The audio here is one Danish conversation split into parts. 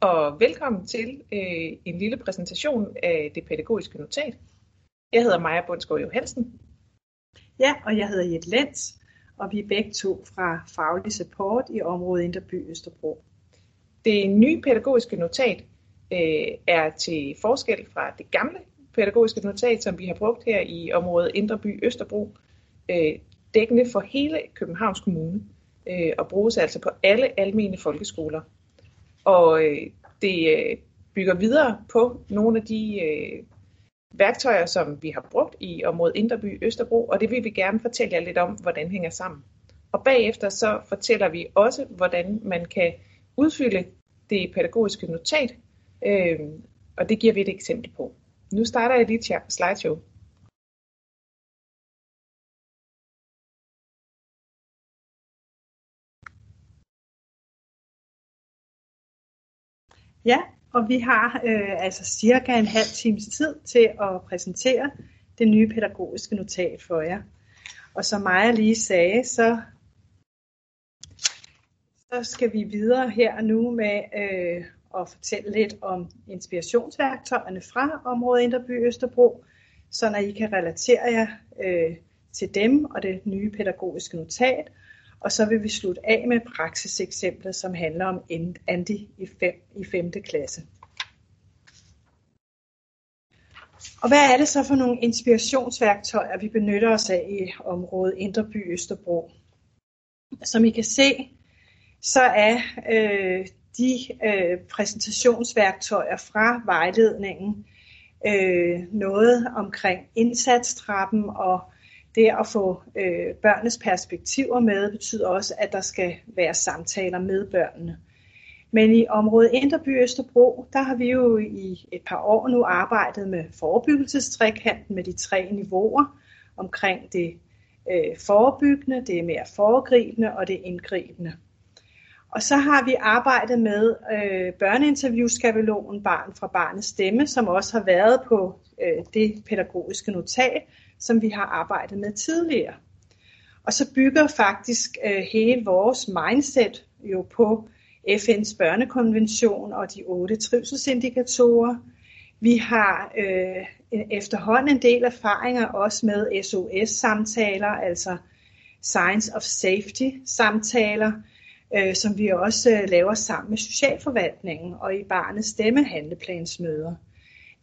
og velkommen til øh, en lille præsentation af det pædagogiske notat. Jeg hedder Maja Bundsgaard Johansen. Ja, og jeg hedder Jette Lenz, og vi er begge to fra Faglig Support i området Inderby Østerbro. Det nye pædagogiske notat øh, er til forskel fra det gamle pædagogiske notat, som vi har brugt her i området Indreby Østerbro, øh, dækkende for hele Københavns Kommune, øh, og bruges altså på alle almene folkeskoler. Og øh, det øh, bygger videre på nogle af de øh, værktøjer, som vi har brugt i området Inderby Østerbro, og det vil vi gerne fortælle jer lidt om, hvordan hænger sammen. Og bagefter så fortæller vi også, hvordan man kan udfylde det pædagogiske notat, øh, og det giver vi et eksempel på. Nu starter jeg lige slideshow. Ja, og vi har øh, altså cirka en halv times tid til at præsentere det nye pædagogiske notat for jer. Og som Maja lige sagde, så, så skal vi videre her nu med øh, at fortælle lidt om inspirationsværktøjerne fra området Inderby Østerbro, så I kan relatere jer øh, til dem og det nye pædagogiske notat, og så vil vi slutte af med praksiseksemplet, som handler om Andy i 5. i 5. klasse. Og hvad er det så for nogle inspirationsværktøjer, vi benytter os af i området Indreby Østerbro? Som I kan se, så er øh, de øh, præsentationsværktøjer fra vejledningen øh, noget omkring indsatstrappen og det at få øh, børnenes perspektiver med betyder også, at der skal være samtaler med børnene. Men i området Indreby Østerbro, der har vi jo i et par år nu arbejdet med forebyggelsestrækanten med de tre niveauer omkring det øh, forebyggende, det mere foregribende og det indgribende. Og så har vi arbejdet med øh, børneinterviewskabelonen Barn fra Barnets Stemme, som også har været på øh, det pædagogiske notat, som vi har arbejdet med tidligere. Og så bygger faktisk øh, hele vores mindset jo på FN's børnekonvention og de otte trivselsindikatorer. Vi har øh, efterhånden en del erfaringer også med SOS-samtaler, altså Science of Safety-samtaler, øh, som vi også øh, laver sammen med Socialforvaltningen og i Barnets stemmehandleplansmøder.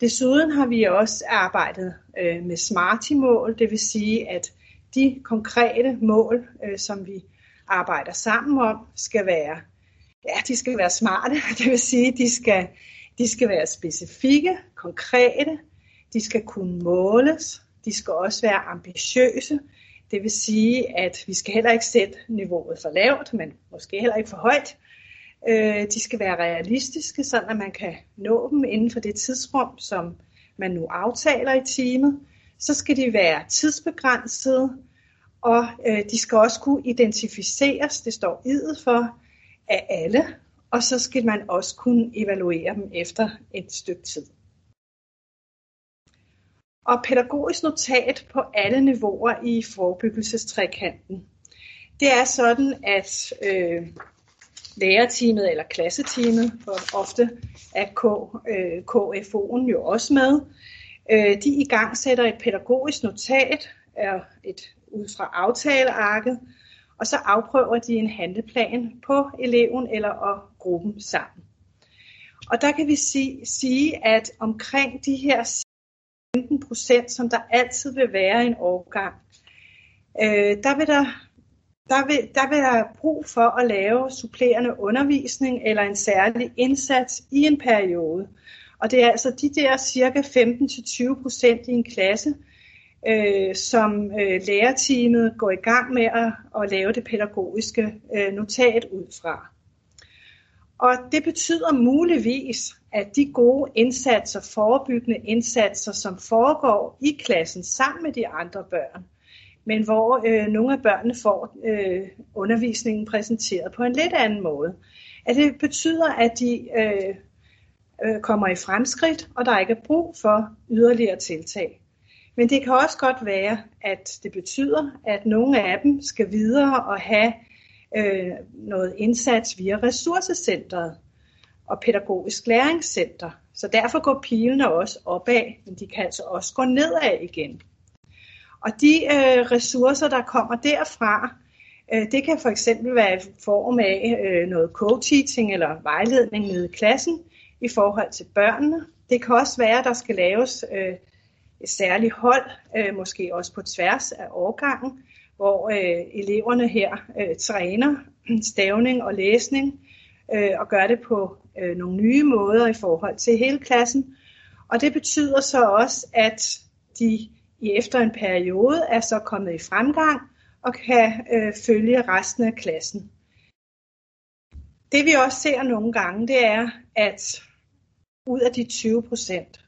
Desuden har vi også arbejdet øh, med SMARTI-mål, det vil sige, at de konkrete mål, øh, som vi arbejder sammen om, skal være, ja, de skal være smarte, det vil sige, de skal, de skal være specifikke, konkrete, de skal kunne måles, de skal også være ambitiøse, det vil sige, at vi skal heller ikke sætte niveauet for lavt, men måske heller ikke for højt. Øh, de skal være realistiske, så at man kan nå dem inden for det tidsrum, som man nu aftaler i teamet. Så skal de være tidsbegrænsede, og øh, de skal også kunne identificeres, det står idet for, af alle, og så skal man også kunne evaluere dem efter et stykke tid. Og pædagogisk notat på alle niveauer i forebyggelsestrækanten. Det er sådan, at øh, lærerteamet eller klasseteamet, for ofte er K, øh, KFO'en jo også med, øh, de i gang sætter et pædagogisk notat er et, ud fra aftalearket, og så afprøver de en handleplan på eleven eller og gruppen sammen. Og der kan vi sige, sige, at omkring de her procent, som der altid vil være en årgang, øh, der vil der der vil, der vil der brug for at lave supplerende undervisning eller en særlig indsats i en periode. Og det er altså de der cirka 15-20 procent i en klasse, øh, som øh, lærerteamet går i gang med at, at lave det pædagogiske øh, notat ud fra. Og det betyder muligvis, at de gode indsatser, forebyggende indsatser, som foregår i klassen sammen med de andre børn, men hvor øh, nogle af børnene får øh, undervisningen præsenteret på en lidt anden måde. At det betyder, at de øh, øh, kommer i fremskridt, og der ikke er brug for yderligere tiltag. Men det kan også godt være, at det betyder, at nogle af dem skal videre og have øh, noget indsats via ressourcecentret. og pædagogisk læringscenter. Så derfor går pilene også opad, men de kan altså også gå nedad igen. Og de øh, ressourcer, der kommer derfra, øh, det kan for eksempel være i form af øh, noget co-teaching eller vejledning nede i klassen i forhold til børnene. Det kan også være, at der skal laves øh, et særligt hold, øh, måske også på tværs af årgangen, hvor øh, eleverne her øh, træner stavning og læsning øh, og gør det på øh, nogle nye måder i forhold til hele klassen. Og det betyder så også, at de i efter en periode er så kommet i fremgang og kan øh, følge resten af klassen. Det vi også ser nogle gange, det er, at ud af de 20 procent,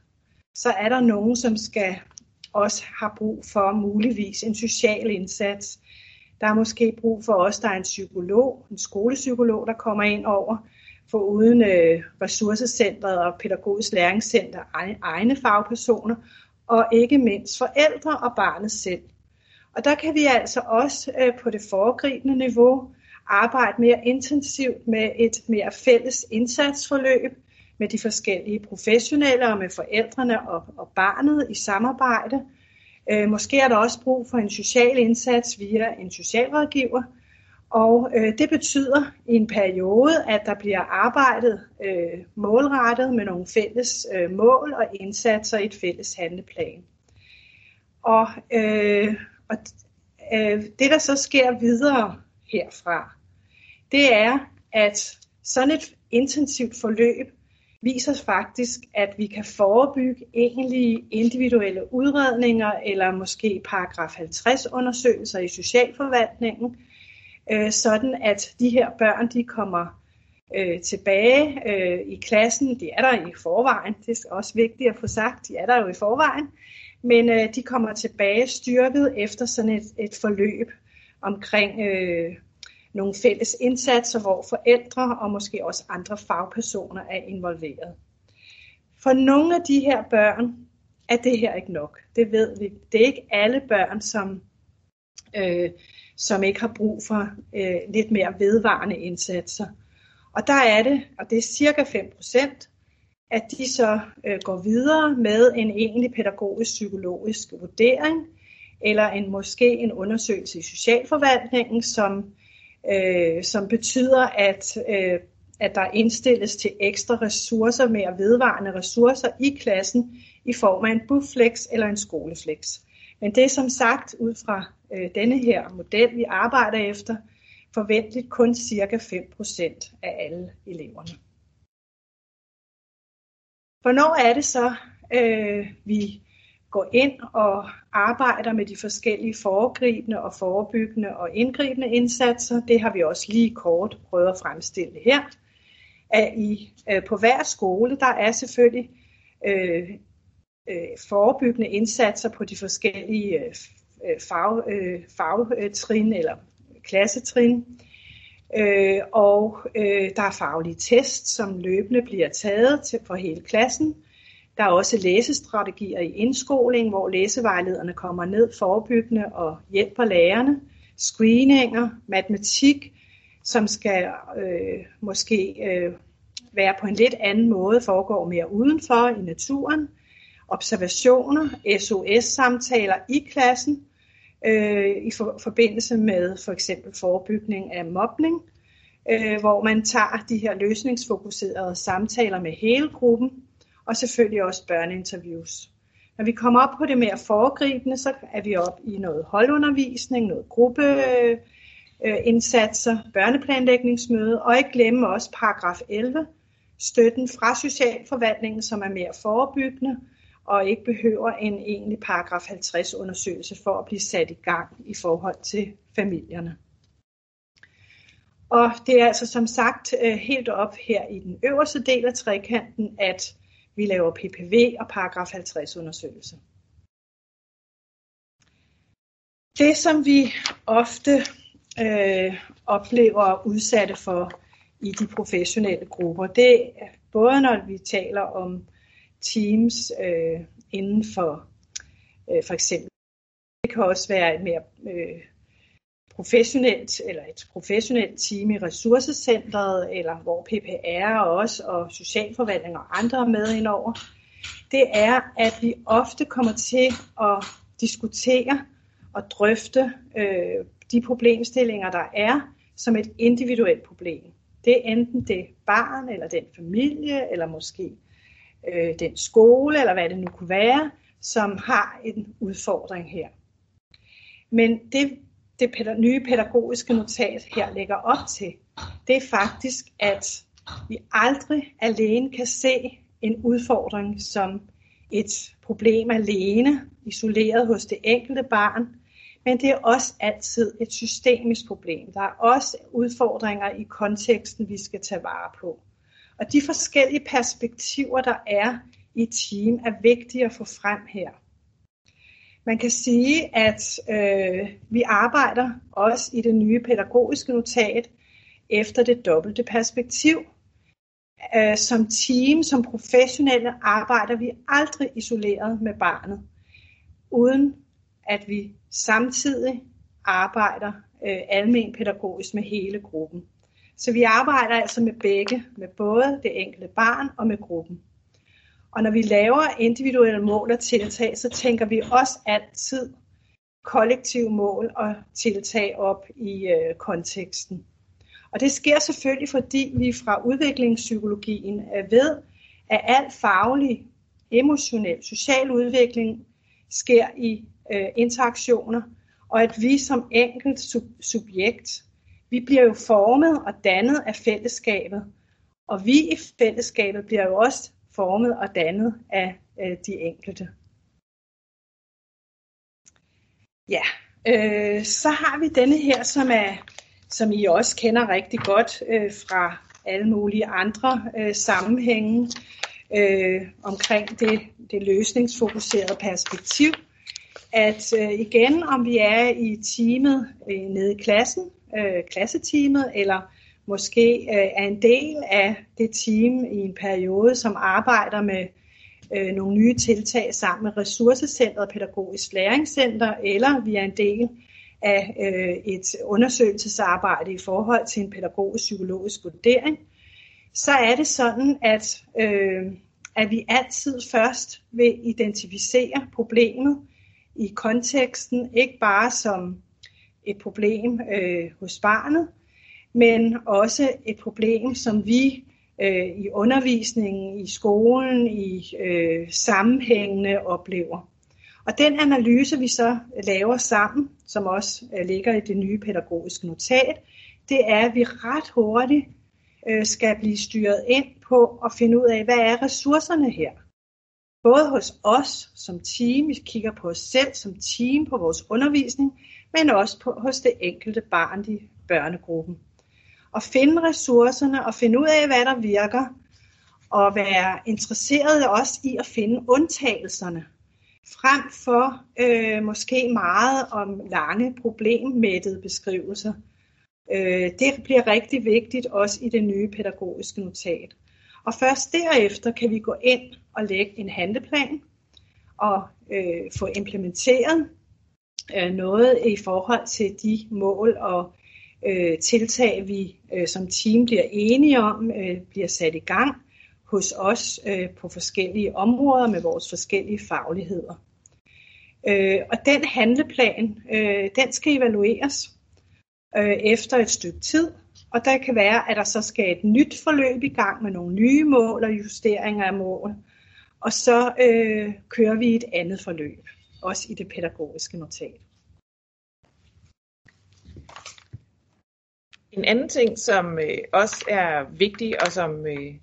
så er der nogen, som skal også har brug for muligvis en social indsats. Der er måske brug for os, der er en psykolog, en skolepsykolog, der kommer ind over, for uden øh, ressourcecentret og pædagogisk læringscenter egne fagpersoner, og ikke mindst forældre og barnet selv. Og der kan vi altså også øh, på det foregribende niveau arbejde mere intensivt med et mere fælles indsatsforløb med de forskellige professionelle og med forældrene og, og barnet i samarbejde. Øh, måske er der også brug for en social indsats via en socialrådgiver, og øh, det betyder i en periode, at der bliver arbejdet øh, målrettet med nogle fælles øh, mål og indsatser i et fælles handleplan. Og, øh, og øh, det, der så sker videre herfra, det er, at sådan et intensivt forløb viser faktisk, at vi kan forebygge egentlige individuelle udredninger eller måske paragraf 50 undersøgelser i socialforvaltningen, øh, sådan at de her børn de kommer øh, tilbage øh, i klassen. De er der i forvejen, det er også vigtigt at få sagt, de er der jo i forvejen, men øh, de kommer tilbage styrket efter sådan et, et forløb omkring øh, nogle fælles indsatser, hvor forældre og måske også andre fagpersoner er involveret. For nogle af de her børn er det her ikke nok. Det ved vi. Det er ikke alle børn, som øh, som ikke har brug for øh, lidt mere vedvarende indsatser. Og der er det, og det er cirka 5%, at de så øh, går videre med en egentlig pædagogisk-psykologisk vurdering, eller en måske en undersøgelse i socialforvaltningen, som, øh, som betyder, at, øh, at der indstilles til ekstra ressourcer, mere vedvarende ressourcer i klassen, i form af en bufflex eller en skoleflex. Men det er som sagt ud fra øh, denne her model, vi arbejder efter, forventeligt kun cirka 5% af alle eleverne. Hvornår er det så, øh, vi går ind og arbejder med de forskellige foregribende og forebyggende og indgribende indsatser? Det har vi også lige kort prøvet at fremstille her. At i, øh, på hver skole, der er selvfølgelig øh, øh, forebyggende indsatser på de forskellige øh, øh, fag, øh, fagtrin eller klassetrin. Øh, og øh, der er faglige test, som løbende bliver taget til, for hele klassen. Der er også læsestrategier i indskoling, hvor læsevejlederne kommer ned forebyggende og hjælper lærerne. Screeninger, matematik, som skal øh, måske øh, være på en lidt anden måde, foregår mere udenfor i naturen observationer, SOS-samtaler i klassen øh, i for, forbindelse med for eksempel forebygning af mobning, øh, hvor man tager de her løsningsfokuserede samtaler med hele gruppen, og selvfølgelig også børneinterviews. Når vi kommer op på det mere foregribende, så er vi op i noget holdundervisning, noget gruppeindsatser, børneplanlægningsmøde, og ikke glemme også paragraf 11, støtten fra socialforvaltningen, som er mere forebyggende, og ikke behøver en egentlig paragraf 50 undersøgelse for at blive sat i gang i forhold til familierne. Og det er altså som sagt øh, helt op her i den øverste del af trekanten, at vi laver PPV og paragraf 50 undersøgelse. Det som vi ofte øh, oplever udsatte for i de professionelle grupper, det er både når vi taler om teams øh, inden for øh, for eksempel. Det kan også være et mere øh, professionelt eller et professionelt team i ressourcecentret, eller hvor PPR også og socialforvaltning og andre er med indover, det er, at vi ofte kommer til at diskutere og drøfte øh, de problemstillinger, der er, som et individuelt problem. Det er enten det barn, eller den familie, eller måske øh, den skole, eller hvad det nu kunne være, som har en udfordring her. Men det, det nye pædagogiske notat her lægger op til, det er faktisk, at vi aldrig alene kan se en udfordring som et problem alene, isoleret hos det enkelte barn, men det er også altid et systemisk problem. Der er også udfordringer i konteksten, vi skal tage vare på. Og de forskellige perspektiver, der er i team, er vigtige at få frem her. Man kan sige, at øh, vi arbejder også i det nye pædagogiske notat efter det dobbelte perspektiv. Øh, som team, som professionelle, arbejder vi aldrig isoleret med barnet, uden at vi samtidig arbejder øh, almen pædagogisk med hele gruppen. Så vi arbejder altså med begge, med både det enkelte barn og med gruppen. Og når vi laver individuelle mål og tiltag, så tænker vi også altid kollektive mål og tiltag op i øh, konteksten. Og det sker selvfølgelig, fordi vi fra udviklingspsykologien øh, ved, at al faglig, emotionel, social udvikling sker i øh, interaktioner, og at vi som enkelt sub- subjekt, vi bliver jo formet og dannet af fællesskabet, og vi i fællesskabet bliver jo også formet og dannet af øh, de enkelte. Ja, øh, så har vi denne her, som er, som I også kender rigtig godt øh, fra alle mulige andre øh, sammenhænge øh, omkring det, det løsningsfokuserede perspektiv. At øh, igen, om vi er i teamet øh, nede i klassen, øh, klasseteamet, eller måske øh, er en del af det team i en periode, som arbejder med øh, nogle nye tiltag sammen med Ressourcecentret Pædagogisk Læringscenter, eller vi er en del af øh, et undersøgelsesarbejde i forhold til en pædagogisk-psykologisk vurdering, så er det sådan, at, øh, at vi altid først vil identificere problemet i konteksten, ikke bare som et problem øh, hos barnet, men også et problem, som vi øh, i undervisningen, i skolen, i øh, sammenhængende oplever. Og den analyse, vi så laver sammen, som også øh, ligger i det nye pædagogiske notat, det er, at vi ret hurtigt øh, skal blive styret ind på at finde ud af, hvad er ressourcerne her? Både hos os som team, vi kigger på os selv som team på vores undervisning, men også på, hos det enkelte barn i børnegruppen at finde ressourcerne og finde ud af, hvad der virker, og være interesseret også i at finde undtagelserne, frem for øh, måske meget om lange problemmættede beskrivelser. Øh, det bliver rigtig vigtigt også i det nye pædagogiske notat. Og først derefter kan vi gå ind og lægge en handleplan og øh, få implementeret øh, noget i forhold til de mål og øh, tiltag, vi øh, som team bliver enige om, øh, bliver sat i gang hos os øh, på forskellige områder med vores forskellige fagligheder. Øh, og den handleplan, øh, den skal evalueres øh, efter et stykke tid, og der kan være, at der så skal et nyt forløb i gang med nogle nye mål og justeringer af mål, og så øh, kører vi et andet forløb, også i det pædagogiske notat. En anden ting, som øh, også er vigtig, og som øh,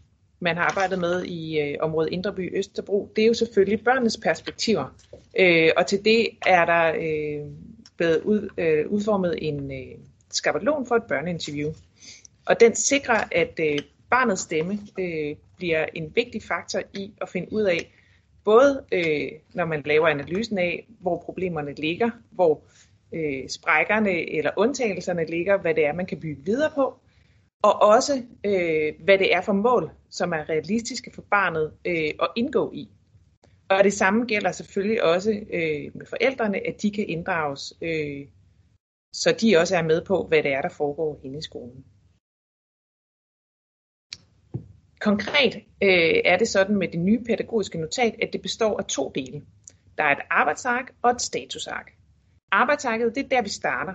man har arbejdet med i øh, området Indreby Østerbro, det er jo selvfølgelig børnenes perspektiver. Øh, og til det er der øh, blevet ud, øh, udformet en øh, skabelon for et børneinterview. Og den sikrer, at øh, barnets stemme øh, bliver en vigtig faktor i at finde ud af, både øh, når man laver analysen af, hvor problemerne ligger, hvor øh, sprækkerne eller undtagelserne ligger, hvad det er, man kan bygge videre på, og også øh, hvad det er for mål, som er realistiske for barnet øh, at indgå i. Og det samme gælder selvfølgelig også øh, med forældrene, at de kan inddrages øh, så de også er med på, hvad det er, der foregår inde i skolen. Konkret øh, er det sådan med det nye pædagogiske notat, at det består af to dele. Der er et arbejdsark og et statusark. Arbejdsarket, det er der, vi starter.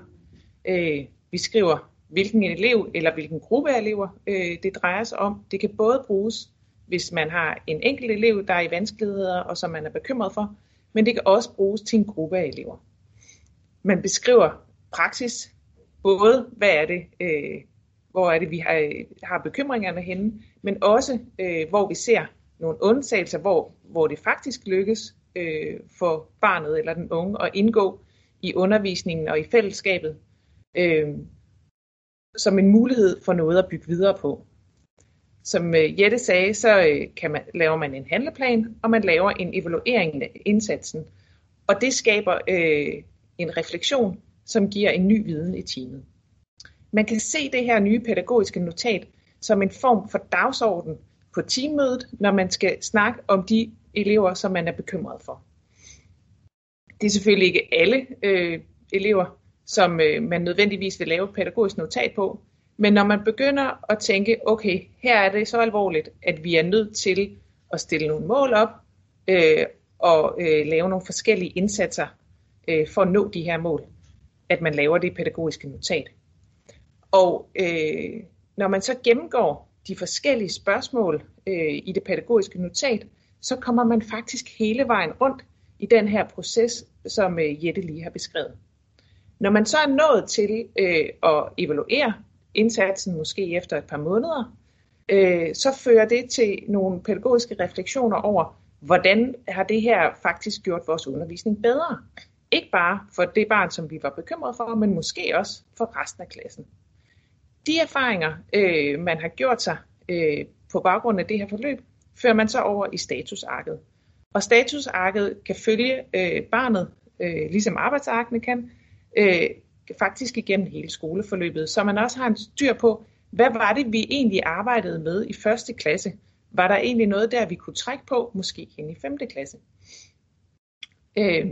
Øh, vi skriver, hvilken elev eller hvilken gruppe af elever øh, det drejer sig om. Det kan både bruges, hvis man har en enkelt elev, der er i vanskeligheder og som man er bekymret for, men det kan også bruges til en gruppe af elever. Man beskriver praksis, både hvad er det, øh, hvor er det, vi har, har bekymringerne henne, men også øh, hvor vi ser nogle undtagelser, hvor, hvor det faktisk lykkes øh, for barnet eller den unge at indgå i undervisningen og i fællesskabet øh, som en mulighed for noget at bygge videre på. Som øh, Jette sagde, så øh, kan man, laver man en handleplan, og man laver en evaluering af indsatsen. Og det skaber øh, en refleksion, som giver en ny viden i teamet. Man kan se det her nye pædagogiske notat som en form for dagsorden på teammødet, når man skal snakke om de elever, som man er bekymret for. Det er selvfølgelig ikke alle øh, elever, som øh, man nødvendigvis vil lave et pædagogisk notat på, men når man begynder at tænke, okay, her er det så alvorligt, at vi er nødt til at stille nogle mål op øh, og øh, lave nogle forskellige indsatser øh, for at nå de her mål, at man laver det pædagogiske notat. Og øh, når man så gennemgår de forskellige spørgsmål øh, i det pædagogiske notat, så kommer man faktisk hele vejen rundt i den her proces, som øh, Jette lige har beskrevet. Når man så er nået til øh, at evaluere indsatsen, måske efter et par måneder, øh, så fører det til nogle pædagogiske refleksioner over, hvordan har det her faktisk gjort vores undervisning bedre. Ikke bare for det barn, som vi var bekymret for, men måske også for resten af klassen. De erfaringer, øh, man har gjort sig øh, på baggrund af det her forløb, fører man så over i statusarket. Og statusarket kan følge øh, barnet, øh, ligesom arbejdsarkene kan, øh, faktisk igennem hele skoleforløbet, så man også har en styr på, hvad var det, vi egentlig arbejdede med i første klasse? Var der egentlig noget der, vi kunne trække på, måske hen i femte klasse? Øh,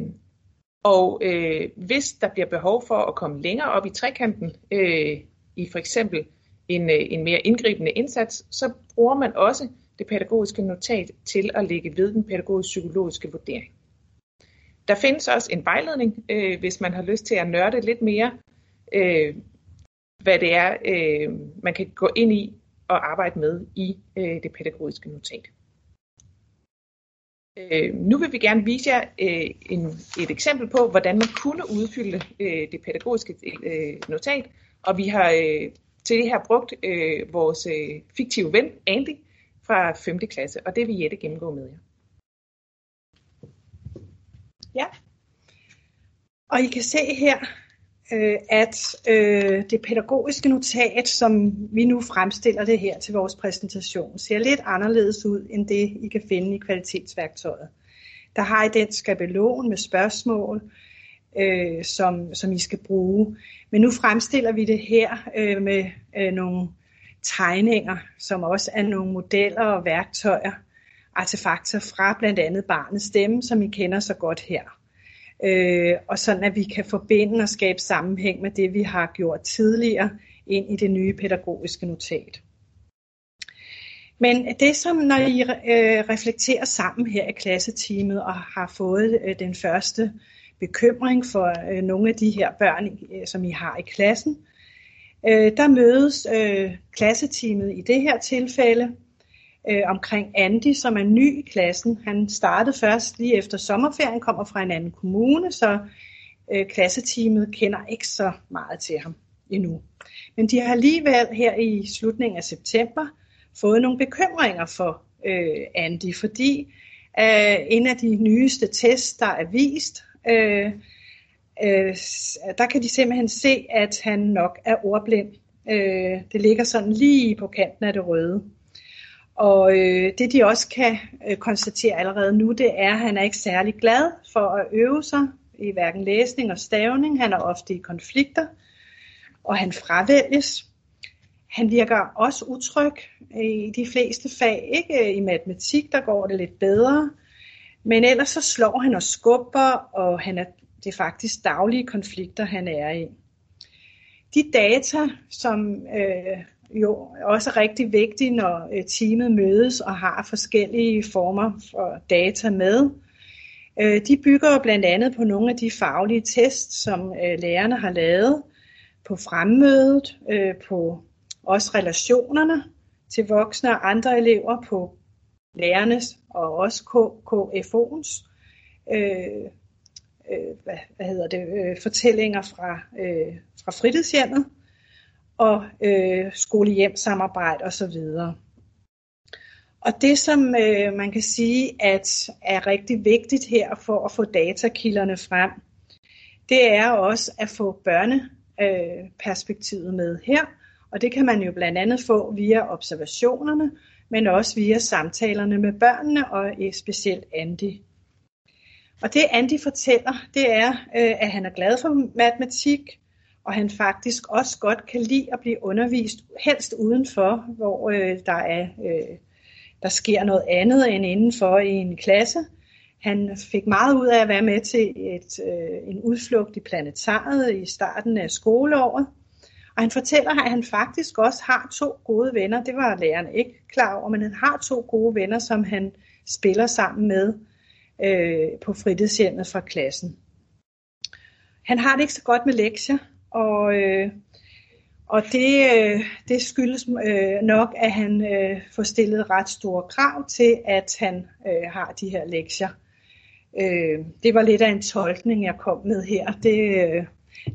og øh, hvis der bliver behov for at komme længere op i trekanten, øh, i for eksempel en, øh, en mere indgribende indsats, så bruger man også det pædagogiske notat til at lægge ved den pædagogisk-psykologiske vurdering. Der findes også en vejledning, øh, hvis man har lyst til at nørde lidt mere, øh, hvad det er, øh, man kan gå ind i og arbejde med i øh, det pædagogiske notat. Øh, nu vil vi gerne vise jer øh, en, et eksempel på, hvordan man kunne udfylde øh, det pædagogiske øh, notat, og vi har øh, til det her brugt øh, vores øh, fiktive ven, Andy, fra 5. klasse, og det vil Jette gennemgå med jer. Ja, og I kan se her, øh, at øh, det pædagogiske notat, som vi nu fremstiller det her til vores præsentation, ser lidt anderledes ud end det, I kan finde i kvalitetsværktøjet. Der har I den skabelon med spørgsmål, øh, som, som I skal bruge. Men nu fremstiller vi det her øh, med øh, nogle tegninger, som også er nogle modeller og værktøjer, artefakter fra blandt andet barnets stemme, som I kender så godt her. Øh, og sådan at vi kan forbinde og skabe sammenhæng med det, vi har gjort tidligere ind i det nye pædagogiske notat. Men det som, når I øh, reflekterer sammen her i klasseteamet og har fået øh, den første bekymring for øh, nogle af de her børn, øh, som I har i klassen. Øh, der mødes øh, klasseteamet i det her tilfælde øh, omkring Andy, som er ny i klassen. Han startede først lige efter sommerferien, kommer fra en anden kommune, så øh, klasseteamet kender ikke så meget til ham endnu. Men de har alligevel her i slutningen af september fået nogle bekymringer for øh, Andy, fordi øh, en af de nyeste tests, der er vist, øh, øh, der kan de simpelthen se, at han nok er ordblind. Øh, det ligger sådan lige på kanten af det røde. Og øh, det de også kan øh, konstatere allerede nu, det er, at han er ikke særlig glad for at øve sig i hverken læsning og stavning. Han er ofte i konflikter, og han fravælges. Han virker også utryg i de fleste fag. Ikke i matematik, der går det lidt bedre. Men ellers så slår han og skubber, og han er, det er faktisk daglige konflikter, han er i. de data, som øh, jo også er rigtig vigtige, når øh, teamet mødes og har forskellige former for data med, øh, de bygger blandt andet på nogle af de faglige tests, som øh, lærerne har lavet på fremmødet, øh, på også relationerne til voksne og andre elever, på lærernes og også KFO'ens øh, øh, hvad, hvad hedder det, øh, fortællinger fra, øh, fra fritidshjemmet og øh, skole-hjem-samarbejde osv. Og det, som øh, man kan sige, at er rigtig vigtigt her for at få datakilderne frem, det er også at få børneperspektivet øh, med her. Og det kan man jo blandt andet få via observationerne, men også via samtalerne med børnene og øh, specielt Andy. Og det Andy fortæller, det er, øh, at han er glad for matematik, og han faktisk også godt kan lide at blive undervist, helst udenfor, hvor øh, der, er, øh, der sker noget andet end indenfor i en klasse. Han fik meget ud af at være med til et, øh, en udflugt i planetariet i starten af skoleåret. Og han fortæller, at han faktisk også har to gode venner. Det var læreren ikke klar over, men han har to gode venner, som han spiller sammen med øh, på fritidshjemmet fra klassen. Han har det ikke så godt med lektier, og, øh, og det, øh, det skyldes øh, nok, at han øh, får stillet ret store krav til, at han øh, har de her lektier. Øh, det var lidt af en tolkning, jeg kom med her. Det, øh,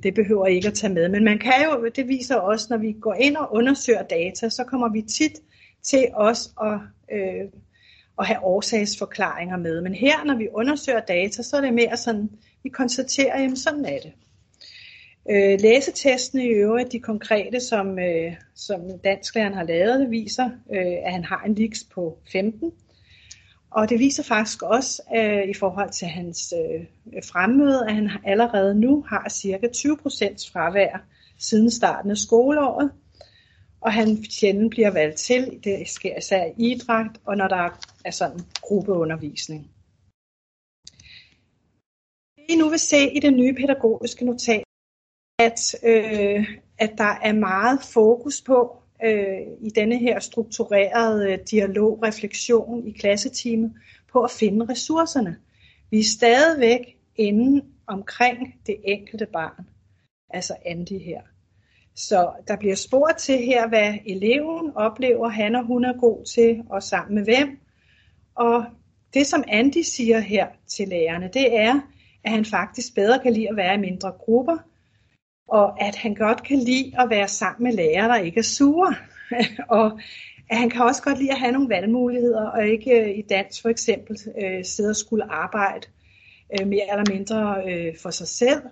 det behøver ikke at tage med. Men man kan jo, det viser også, når vi går ind og undersøger data, så kommer vi tit til os at, øh, at have årsagsforklaringer med. Men her, når vi undersøger data, så er det mere sådan, vi konstaterer, at sådan er det. Øh, læsetestene i øvrigt, de konkrete, som, øh, som dansklæreren har lavet, viser, øh, at han har en liks på 15. Og det viser faktisk også øh, i forhold til hans øh, fremmøde, at han allerede nu har cirka 20% fravær siden starten af skoleåret. Og han sjældent bliver valgt til, det sker især i idræt, og når der er sådan gruppeundervisning. Det I nu vil se i det nye pædagogiske notat, at, øh, at der er meget fokus på øh, i denne her strukturerede øh, dialog, refleksion i klasseteamet, på at finde ressourcerne. Vi er stadigvæk inde omkring det enkelte barn, altså Andy her. Så der bliver spurgt til her, hvad eleven oplever, han og hun er god til, og sammen med hvem. Og det, som Andy siger her til lærerne, det er, at han faktisk bedre kan lide at være i mindre grupper, og at han godt kan lide at være sammen med lærere, der ikke er sure. og at han kan også godt lide at have nogle valgmuligheder, og ikke øh, i dans for eksempel øh, sidde og skulle arbejde øh, mere eller mindre for sig selv,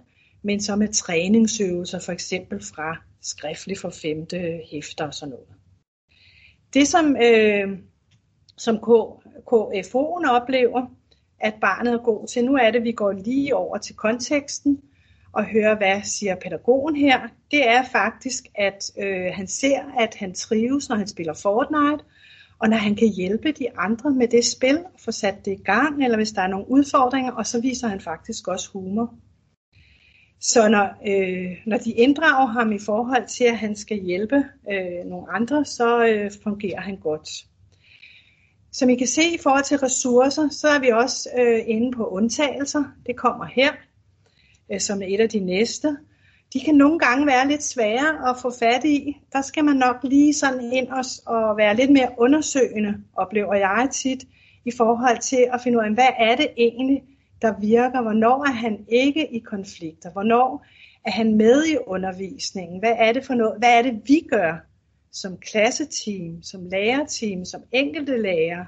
men så med træningsøvelser for eksempel fra skriftlig for femte hæfter og sådan noget. Det som, øh, som KFO'en oplever, at barnet er god til, nu er det, at vi går lige over til konteksten, og høre, hvad siger pædagogen her, det er faktisk, at øh, han ser, at han trives, når han spiller Fortnite, og når han kan hjælpe de andre med det spil, få sat det i gang, eller hvis der er nogle udfordringer, og så viser han faktisk også humor. Så når, øh, når de inddrager ham i forhold til, at han skal hjælpe øh, nogle andre, så øh, fungerer han godt. Som I kan se i forhold til ressourcer, så er vi også øh, inde på undtagelser. Det kommer her øh, som er et af de næste. De kan nogle gange være lidt svære at få fat i. Der skal man nok lige sådan ind og, og være lidt mere undersøgende, oplever jeg tit, i forhold til at finde ud af, hvad er det egentlig, der virker? Hvornår er han ikke i konflikter? Hvornår er han med i undervisningen? Hvad er det for noget? Hvad er det, vi gør som klasseteam, som lærerteam, som enkelte lærer?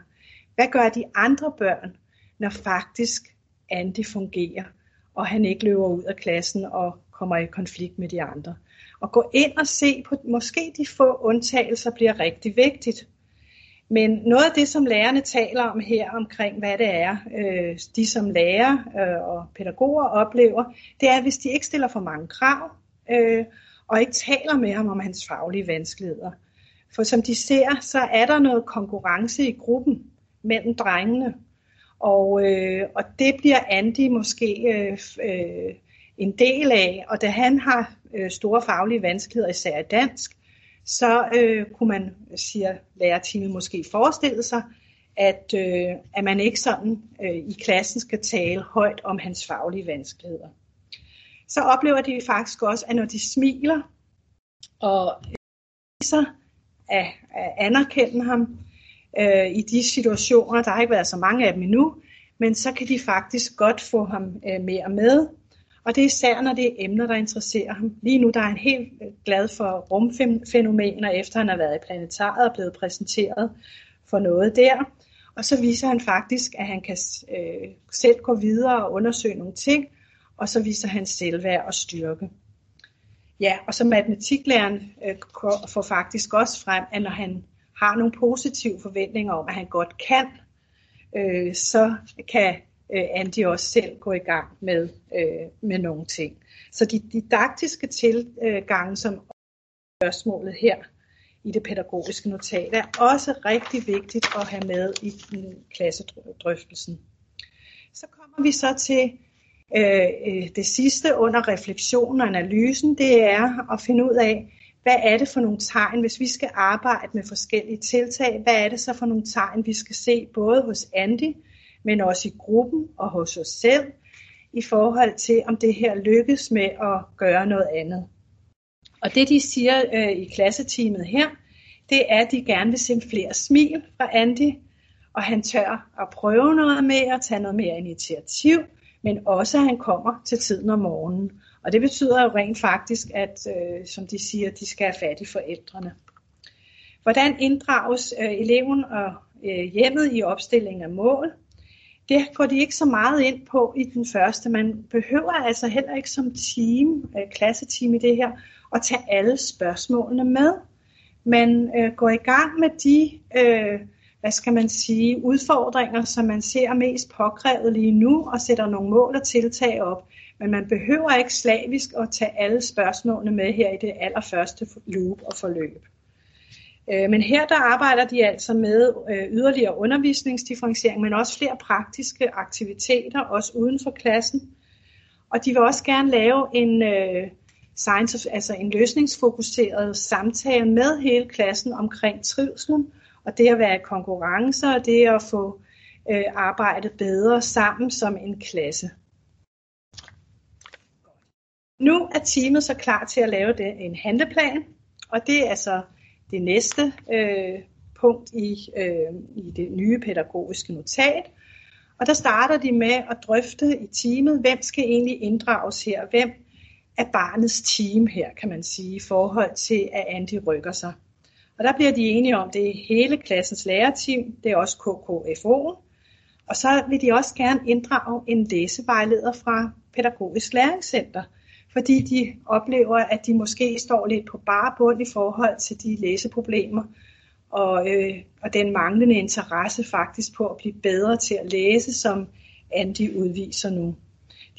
Hvad gør de andre børn, når faktisk Andy fungerer? og han ikke løber ud af klassen og kommer i konflikt med de andre. Og gå ind og se på, måske de få undtagelser bliver rigtig vigtigt. Men noget af det, som lærerne taler om her omkring, hvad det er, øh, de som lærer øh, og pædagoger oplever, det er, hvis de ikke stiller for mange krav, øh, og ikke taler med ham om hans faglige vanskeligheder. For som de ser, så er der noget konkurrence i gruppen mellem drengene, og, øh, og det bliver Andy måske øh, øh, en del af. Og da han har øh, store faglige vanskeligheder, især i dansk, så øh, kunne man, øh, siger lærerteamet, måske forestille sig, at, øh, at man ikke sådan øh, i klassen skal tale højt om hans faglige vanskeligheder. Så oplever de faktisk også, at når de smiler og viser at, at anerkende ham øh, i de situationer, der har ikke været så mange af dem endnu, men så kan de faktisk godt få ham øh, mere med. Og det er især, når det er emner, der interesserer ham. Lige nu der er han helt øh, glad for rumfænomener, efter han har været i planetariet og blevet præsenteret for noget der. Og så viser han faktisk, at han kan øh, selv gå videre og undersøge nogle ting, og så viser han selvværd og styrke. Ja, og så matematiklæreren øh, får faktisk også frem, at når han har nogle positive forventninger om, at han godt kan, øh, så kan øh, Andy også selv gå i gang med, øh, med nogle ting. Så de didaktiske tilgange, som spørgsmålet her i det pædagogiske notat, er også rigtig vigtigt at have med i klassedrøftelsen. Så kommer vi så til øh, øh, det sidste under refleksionen og analysen, det er at finde ud af, hvad er det for nogle tegn, hvis vi skal arbejde med forskellige tiltag, hvad er det så for nogle tegn, vi skal se både hos Andy, men også i gruppen og hos os selv, i forhold til, om det her lykkes med at gøre noget andet. Og det de siger øh, i klasseteamet her, det er, at de gerne vil se flere smil fra Andy, og han tør at prøve noget mere, tage noget mere initiativ, men også at han kommer til tiden om morgenen. Og det betyder jo rent faktisk, at øh, som de siger, de skal have fat i forældrene. Hvordan inddrages øh, eleven og øh, hjemmet i opstilling af mål? Det går de ikke så meget ind på i den første. Man behøver altså heller ikke som team, øh, klasseteam i det her, at tage alle spørgsmålene med. Man øh, går i gang med de, øh, hvad skal man sige, udfordringer, som man ser mest påkrævet lige nu, og sætter nogle mål og tiltag op. Men man behøver ikke slavisk at tage alle spørgsmålene med her i det allerførste loop og forløb. Øh, men her der arbejder de altså med øh, yderligere undervisningsdifferentiering, men også flere praktiske aktiviteter, også uden for klassen. Og de vil også gerne lave en øh, science, altså en løsningsfokuseret samtale med hele klassen omkring trivselen, og det at være i konkurrencer, og det at få øh, arbejdet bedre sammen som en klasse. Nu er teamet så klar til at lave det, en handleplan, og det er altså det næste øh, punkt i, øh, i det nye pædagogiske notat. Og der starter de med at drøfte i teamet, hvem skal egentlig inddrages her, hvem er barnets team her, kan man sige, i forhold til, at Andy rykker sig. Og der bliver de enige om, det er hele klassens lærerteam, det er også KKFO, og så vil de også gerne inddrage en læsevejleder fra Pædagogisk Læringscenter, fordi de oplever, at de måske står lidt på bare bund i forhold til de læseproblemer, og, øh, og den manglende interesse faktisk på at blive bedre til at læse, som Andy udviser nu.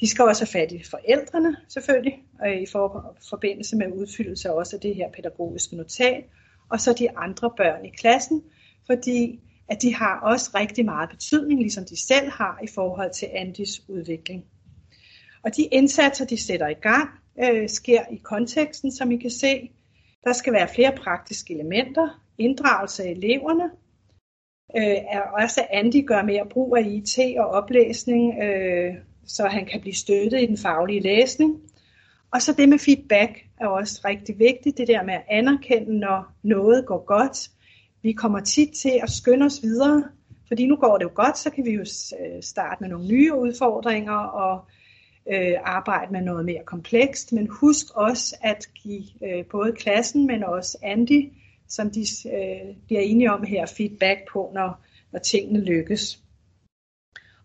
De skal også have fat i forældrene selvfølgelig, øh, i for, forbindelse med udfyldelse også af det her pædagogiske notat, og så de andre børn i klassen, fordi at de har også rigtig meget betydning, ligesom de selv har i forhold til Andys udvikling. Og de indsatser, de sætter i gang, øh, sker i konteksten, som I kan se. Der skal være flere praktiske elementer, inddragelse af eleverne, øh, er også Andy gør mere brug af IT og oplæsning, øh, så han kan blive støttet i den faglige læsning. Og så det med feedback er også rigtig vigtigt, det der med at anerkende, når noget går godt. Vi kommer tit til at skynde os videre, fordi nu går det jo godt, så kan vi jo øh, starte med nogle nye udfordringer og øh, arbejde med noget mere komplekst. Men husk også at give øh, både klassen, men også Andy, som de øh, bliver enige om her, feedback på, når, når tingene lykkes.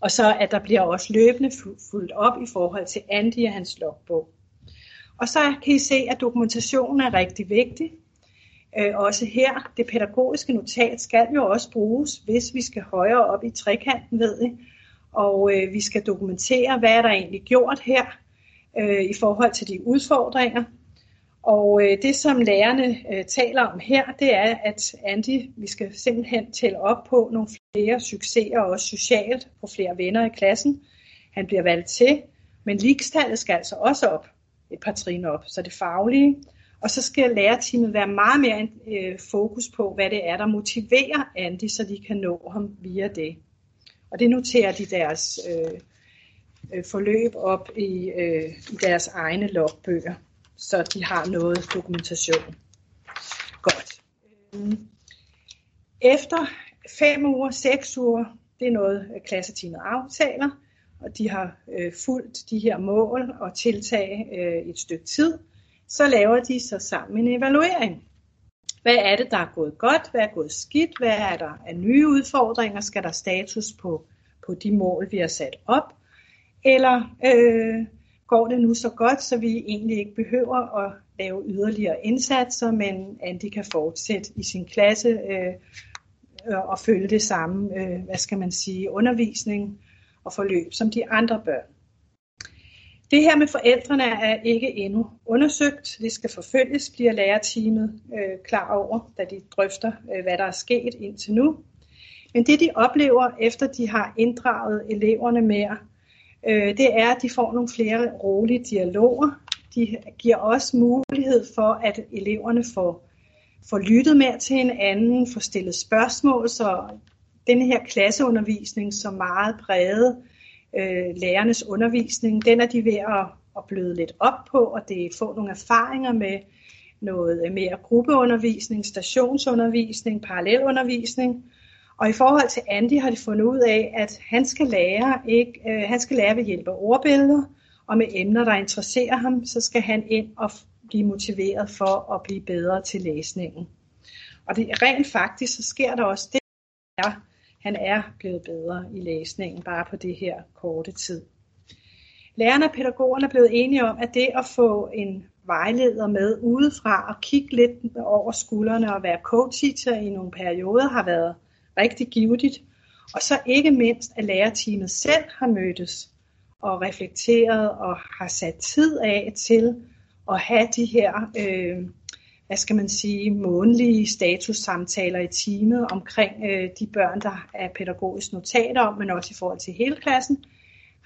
Og så at der bliver også løbende fuldt op i forhold til Andy og hans logbog. Og så kan I se, at dokumentationen er rigtig vigtig. Øh, også her, det pædagogiske notat skal jo også bruges, hvis vi skal højere op i trekanten, ved I. Og øh, vi skal dokumentere, hvad er der egentlig gjort her øh, i forhold til de udfordringer. Og øh, det, som lærerne øh, taler om her, det er, at Andy, vi skal simpelthen tælle op på nogle flere succeser, også socialt, på flere venner i klassen. Han bliver valgt til, men ligestallet skal altså også op. et par trin op. Så det faglige, og så skal lærerteamet være meget mere øh, fokus på, hvad det er, der motiverer Andy, så de kan nå ham via det. Og det noterer de deres øh, øh, forløb op i, øh, i deres egne logbøger, så de har noget dokumentation. Godt. Øhm, efter fem uger, seks uger, det er noget øh, klasseteamet aftaler, og de har øh, fulgt de her mål og tiltag øh, et stykke tid, så laver de så sammen en evaluering. Hvad er det, der er gået godt? Hvad er gået skidt? Hvad er der af nye udfordringer? Skal der status på, på de mål, vi har sat op? Eller øh, går det nu så godt, så vi egentlig ikke behøver at lave yderligere indsatser, men Andy kan fortsætte i sin klasse øh, og følge det samme, øh, hvad skal man sige, undervisning og forløb som de andre børn. Det her med forældrene er ikke endnu undersøgt. Det skal forfølges, bliver lærerteamet øh, klar over, da de drøfter, øh, hvad der er sket indtil nu. Men det de oplever, efter de har inddraget eleverne mere, øh, det er, at de får nogle flere rolige dialoger. De giver også mulighed for, at eleverne får, får lyttet mere til hinanden, får stillet spørgsmål, så den her klasseundervisning, som meget præget øh, lærernes undervisning, den er de ved at, at bløde lidt op på, og det få nogle erfaringer med noget mere gruppeundervisning, stationsundervisning, parallelundervisning. Og i forhold til Andy har de fundet ud af, at han skal lære, ikke, øh, han skal lære ved hjælp af ordbilleder, og med emner, der interesserer ham, så skal han ind og blive motiveret for at blive bedre til læsningen. Og det, rent faktisk, så sker der også det, er, han er blevet bedre i læsningen bare på det her korte tid. Lærerne og pædagogerne er blevet enige om, at det at få en vejleder med udefra og kigge lidt over skuldrene og være co-teacher i nogle perioder har været rigtig givetigt. Og så ikke mindst, at lærerteamet selv har mødtes og reflekteret og har sat tid af til at have de her øh, hvad skal man sige, månedlige statussamtaler i teamet omkring øh, de børn, der er pædagogisk notater om, men også i forhold til hele klassen,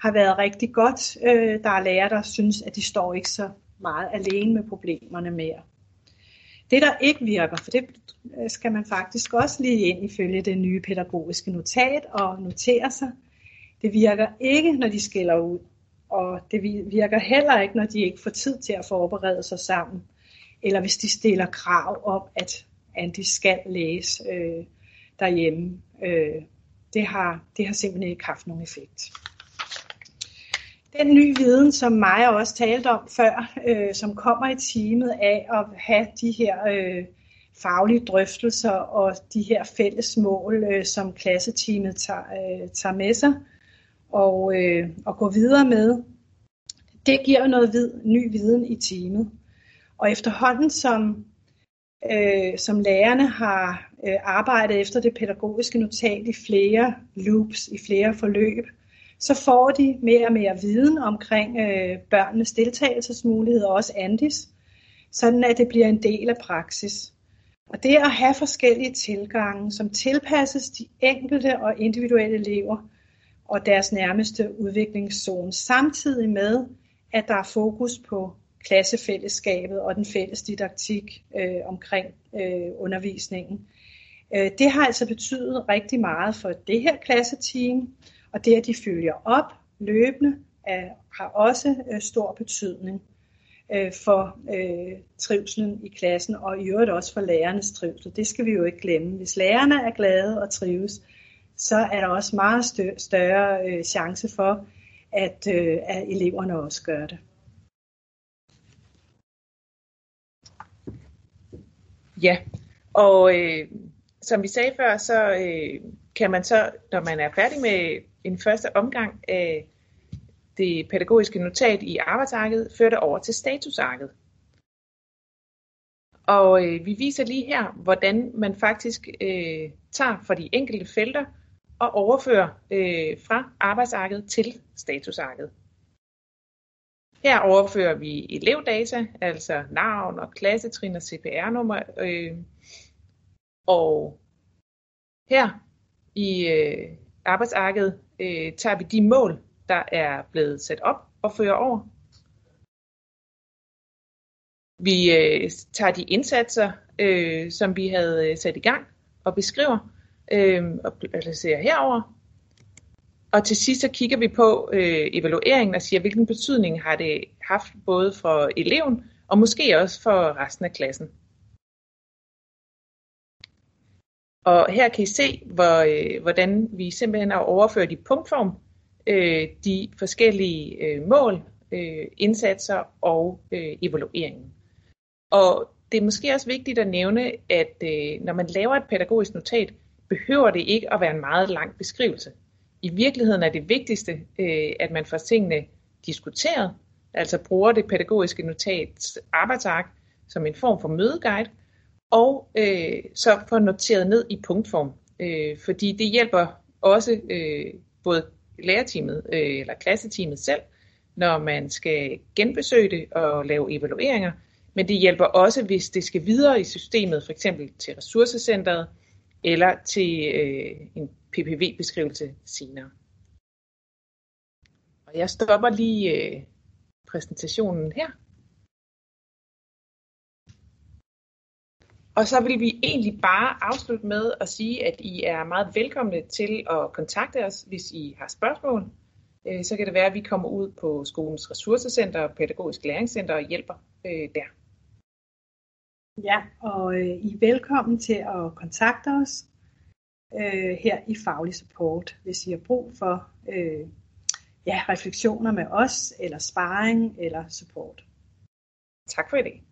har været rigtig godt. Øh, der er lærere, der synes, at de står ikke så meget alene med problemerne mere. Det, der ikke virker, for det skal man faktisk også lige ind ifølge det nye pædagogiske notat og notere sig, det virker ikke, når de skiller ud. Og det virker heller ikke, når de ikke får tid til at forberede sig sammen eller hvis de stiller krav om, at Andy skal læse øh, derhjemme. Øh, det, har, det har simpelthen ikke haft nogen effekt. Den nye viden, som mig også talte om før, øh, som kommer i timet af at have de her øh, faglige drøftelser og de her fælles mål, øh, som klasseteamet tager, øh, tager med sig og, øh, og går videre med, det giver noget vid, ny viden i teamet. Og efterhånden som, øh, som lærerne har øh, arbejdet efter det pædagogiske notat i flere loops, i flere forløb, så får de mere og mere viden omkring øh, børnenes deltagelsesmuligheder, også Andis, sådan at det bliver en del af praksis. Og det at have forskellige tilgange, som tilpasses de enkelte og individuelle elever og deres nærmeste udviklingszone, samtidig med, at der er fokus på klassefællesskabet og den fælles didaktik øh, omkring øh, undervisningen. Øh, det har altså betydet rigtig meget for det her klasseteam, og det at de følger op løbende er, har også øh, stor betydning øh, for øh, trivselen i klassen, og i øvrigt også for lærernes trivsel. Det skal vi jo ikke glemme. Hvis lærerne er glade og trives, så er der også meget større øh, chance for, at, øh, at eleverne også gør det. Ja, og øh, som vi sagde før, så øh, kan man så, når man er færdig med en første omgang af det pædagogiske notat i arbejdsarket, føre det over til statusarket. Og øh, vi viser lige her, hvordan man faktisk øh, tager for de enkelte felter og overfører øh, fra arbejdsarket til statusarket. Her overfører vi elevdata, altså navn og klassetrin og CPR-nummer. Øh, og her i øh, arbejdsarket øh, tager vi de mål, der er blevet sat op og fører over. Vi øh, tager de indsatser, øh, som vi havde øh, sat i gang, og beskriver øh, og placerer herover. Og til sidst så kigger vi på øh, evalueringen og siger, hvilken betydning har det haft både for eleven og måske også for resten af klassen. Og her kan I se, hvor, øh, hvordan vi simpelthen har overført i punktform øh, de forskellige øh, mål, øh, indsatser og øh, evalueringen. Og det er måske også vigtigt at nævne, at øh, når man laver et pædagogisk notat, behøver det ikke at være en meget lang beskrivelse. I virkeligheden er det vigtigste, øh, at man får tingene diskuteret, altså bruger det pædagogiske notats arbejdsark som en form for mødeguide, og øh, så får noteret ned i punktform, øh, fordi det hjælper også øh, både lærerteamet øh, eller klasseteamet selv, når man skal genbesøge det og lave evalueringer, men det hjælper også, hvis det skal videre i systemet, for eksempel til ressourcecentret eller til øh, en PPV-beskrivelse senere. Og jeg stopper lige øh, præsentationen her. Og så vil vi egentlig bare afslutte med at sige, at I er meget velkomne til at kontakte os, hvis I har spørgsmål. Øh, så kan det være, at vi kommer ud på skolens ressourcecenter og pædagogisk læringscenter og hjælper øh, der. Ja, og øh, I er velkommen til at kontakte os øh, her i Faglig Support, hvis I har brug for øh, ja, refleksioner med os, eller sparring, eller support. Tak for i dag.